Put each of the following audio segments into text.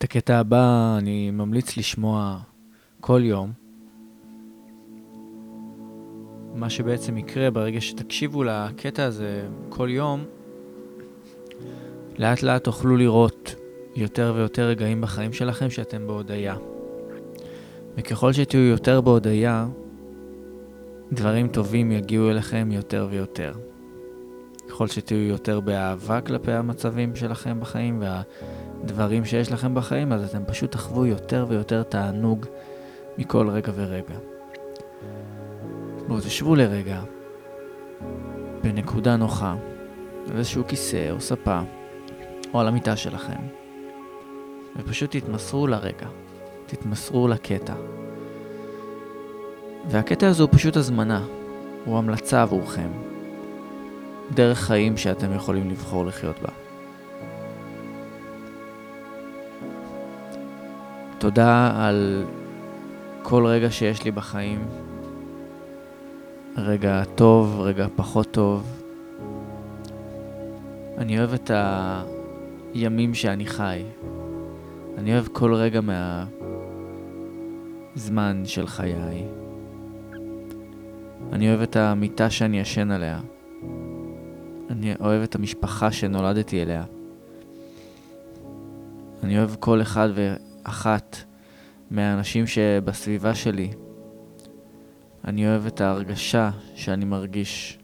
את הקטע הבא אני ממליץ לשמוע כל יום. מה שבעצם יקרה ברגע שתקשיבו לקטע הזה כל יום, לאט לאט תוכלו לראות יותר ויותר רגעים בחיים שלכם שאתם בהודיה. וככל שתהיו יותר בהודיה, דברים טובים יגיעו אליכם יותר ויותר. ככל שתהיו יותר באהבה כלפי המצבים שלכם בחיים והדברים שיש לכם בחיים, אז אתם פשוט תחוו יותר ויותר תענוג מכל רגע ורגע. בואו תשבו לרגע בנקודה נוחה, על איזשהו כיסא או ספה, או על המיטה שלכם, ופשוט תתמסרו לרגע, תתמסרו לקטע. והקטע הזה הוא פשוט הזמנה, הוא המלצה עבורכם. דרך חיים שאתם יכולים לבחור לחיות בה. תודה על כל רגע שיש לי בחיים. רגע טוב, רגע פחות טוב. אני אוהב את הימים שאני חי. אני אוהב כל רגע מהזמן של חיי. אני אוהב את המיטה שאני ישן עליה. אני אוהב את המשפחה שנולדתי אליה. אני אוהב כל אחד ואחת מהאנשים שבסביבה שלי. אני אוהב את ההרגשה שאני מרגיש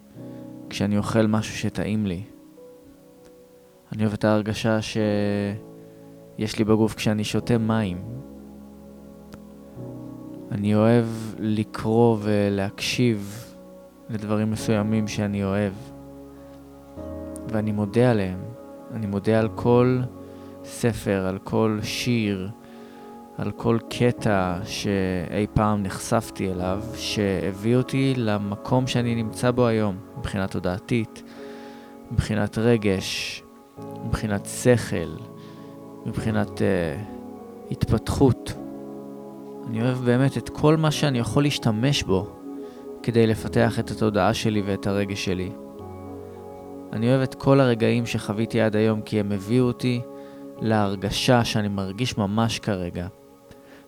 כשאני אוכל משהו שטעים לי. אני אוהב את ההרגשה שיש לי בגוף כשאני שותה מים. אני אוהב לקרוא ולהקשיב לדברים מסוימים שאני אוהב. ואני מודה עליהם. אני מודה על כל ספר, על כל שיר, על כל קטע שאי פעם נחשפתי אליו, שהביא אותי למקום שאני נמצא בו היום, מבחינה תודעתית, מבחינת רגש, מבחינת שכל, מבחינת uh, התפתחות. אני אוהב באמת את כל מה שאני יכול להשתמש בו כדי לפתח את התודעה שלי ואת הרגש שלי. אני אוהב את כל הרגעים שחוויתי עד היום כי הם הביאו אותי להרגשה שאני מרגיש ממש כרגע.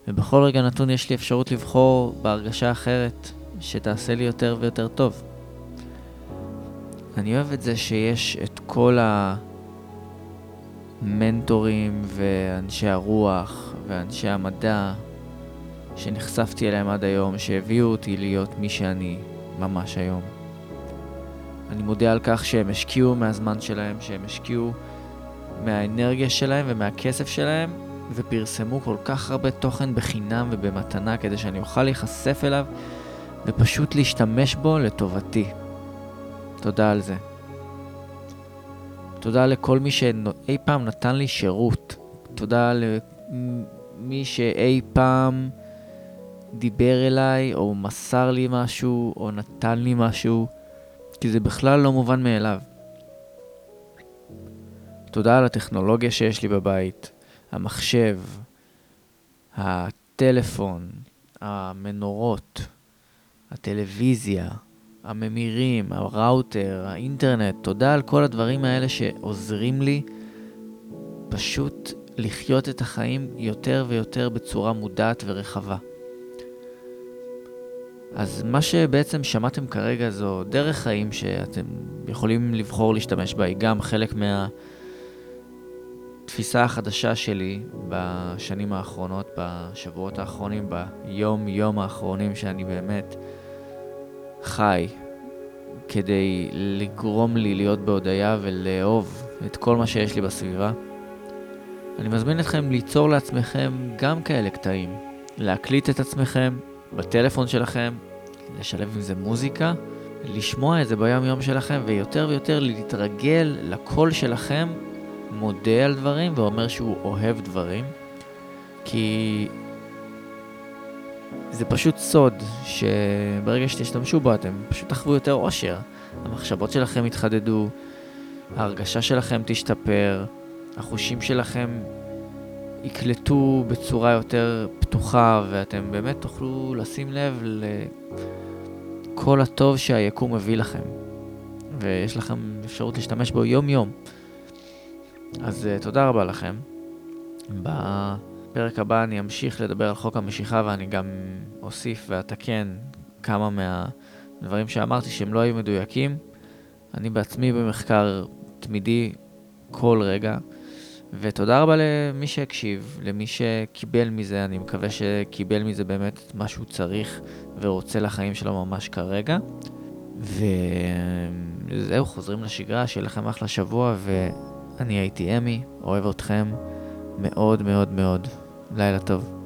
ובכל רגע נתון יש לי אפשרות לבחור בהרגשה אחרת שתעשה לי יותר ויותר טוב. אני אוהב את זה שיש את כל המנטורים ואנשי הרוח ואנשי המדע שנחשפתי אליהם עד היום, שהביאו אותי להיות מי שאני ממש היום. אני מודה על כך שהם השקיעו מהזמן שלהם, שהם השקיעו מהאנרגיה שלהם ומהכסף שלהם, ופרסמו כל כך הרבה תוכן בחינם ובמתנה כדי שאני אוכל להיחשף אליו ופשוט להשתמש בו לטובתי. תודה על זה. תודה לכל מי שאי פעם נתן לי שירות. תודה למי שאי פעם דיבר אליי, או מסר לי משהו, או נתן לי משהו. כי זה בכלל לא מובן מאליו. תודה על הטכנולוגיה שיש לי בבית, המחשב, הטלפון, המנורות, הטלוויזיה, הממירים, הראוטר, האינטרנט, תודה על כל הדברים האלה שעוזרים לי פשוט לחיות את החיים יותר ויותר בצורה מודעת ורחבה. אז מה שבעצם שמעתם כרגע זו דרך חיים שאתם יכולים לבחור להשתמש בה, היא גם חלק מהתפיסה החדשה שלי בשנים האחרונות, בשבועות האחרונים, ביום-יום האחרונים שאני באמת חי כדי לגרום לי להיות בהודיה ולאהוב את כל מה שיש לי בסביבה. אני מזמין אתכם ליצור לעצמכם גם כאלה קטעים, להקליט את עצמכם בטלפון שלכם, לשלב עם זה מוזיקה, לשמוע את זה ביום יום שלכם, ויותר ויותר להתרגל לקול שלכם, מודה על דברים ואומר שהוא אוהב דברים, כי זה פשוט סוד שברגע שתשתמשו בו אתם פשוט תחוו יותר אושר. המחשבות שלכם יתחדדו, ההרגשה שלכם תשתפר, החושים שלכם יקלטו בצורה יותר פתוחה, ואתם באמת תוכלו לשים לב לכל הטוב שהיקום מביא לכם, ויש לכם אפשרות להשתמש בו יום-יום. אז uh, תודה רבה לכם. בפרק הבא אני אמשיך לדבר על חוק המשיכה ואני גם אוסיף ואתקן כמה מהדברים שאמרתי שהם לא היו מדויקים. אני בעצמי במחקר תמידי כל רגע. ותודה רבה למי שהקשיב, למי שקיבל מזה, אני מקווה שקיבל מזה באמת את מה שהוא צריך ורוצה לחיים שלו ממש כרגע. וזהו, חוזרים לשגרה, שיהיה לכם אחלה שבוע, ואני הייתי אמי, אוהב אתכם מאוד מאוד מאוד. לילה טוב.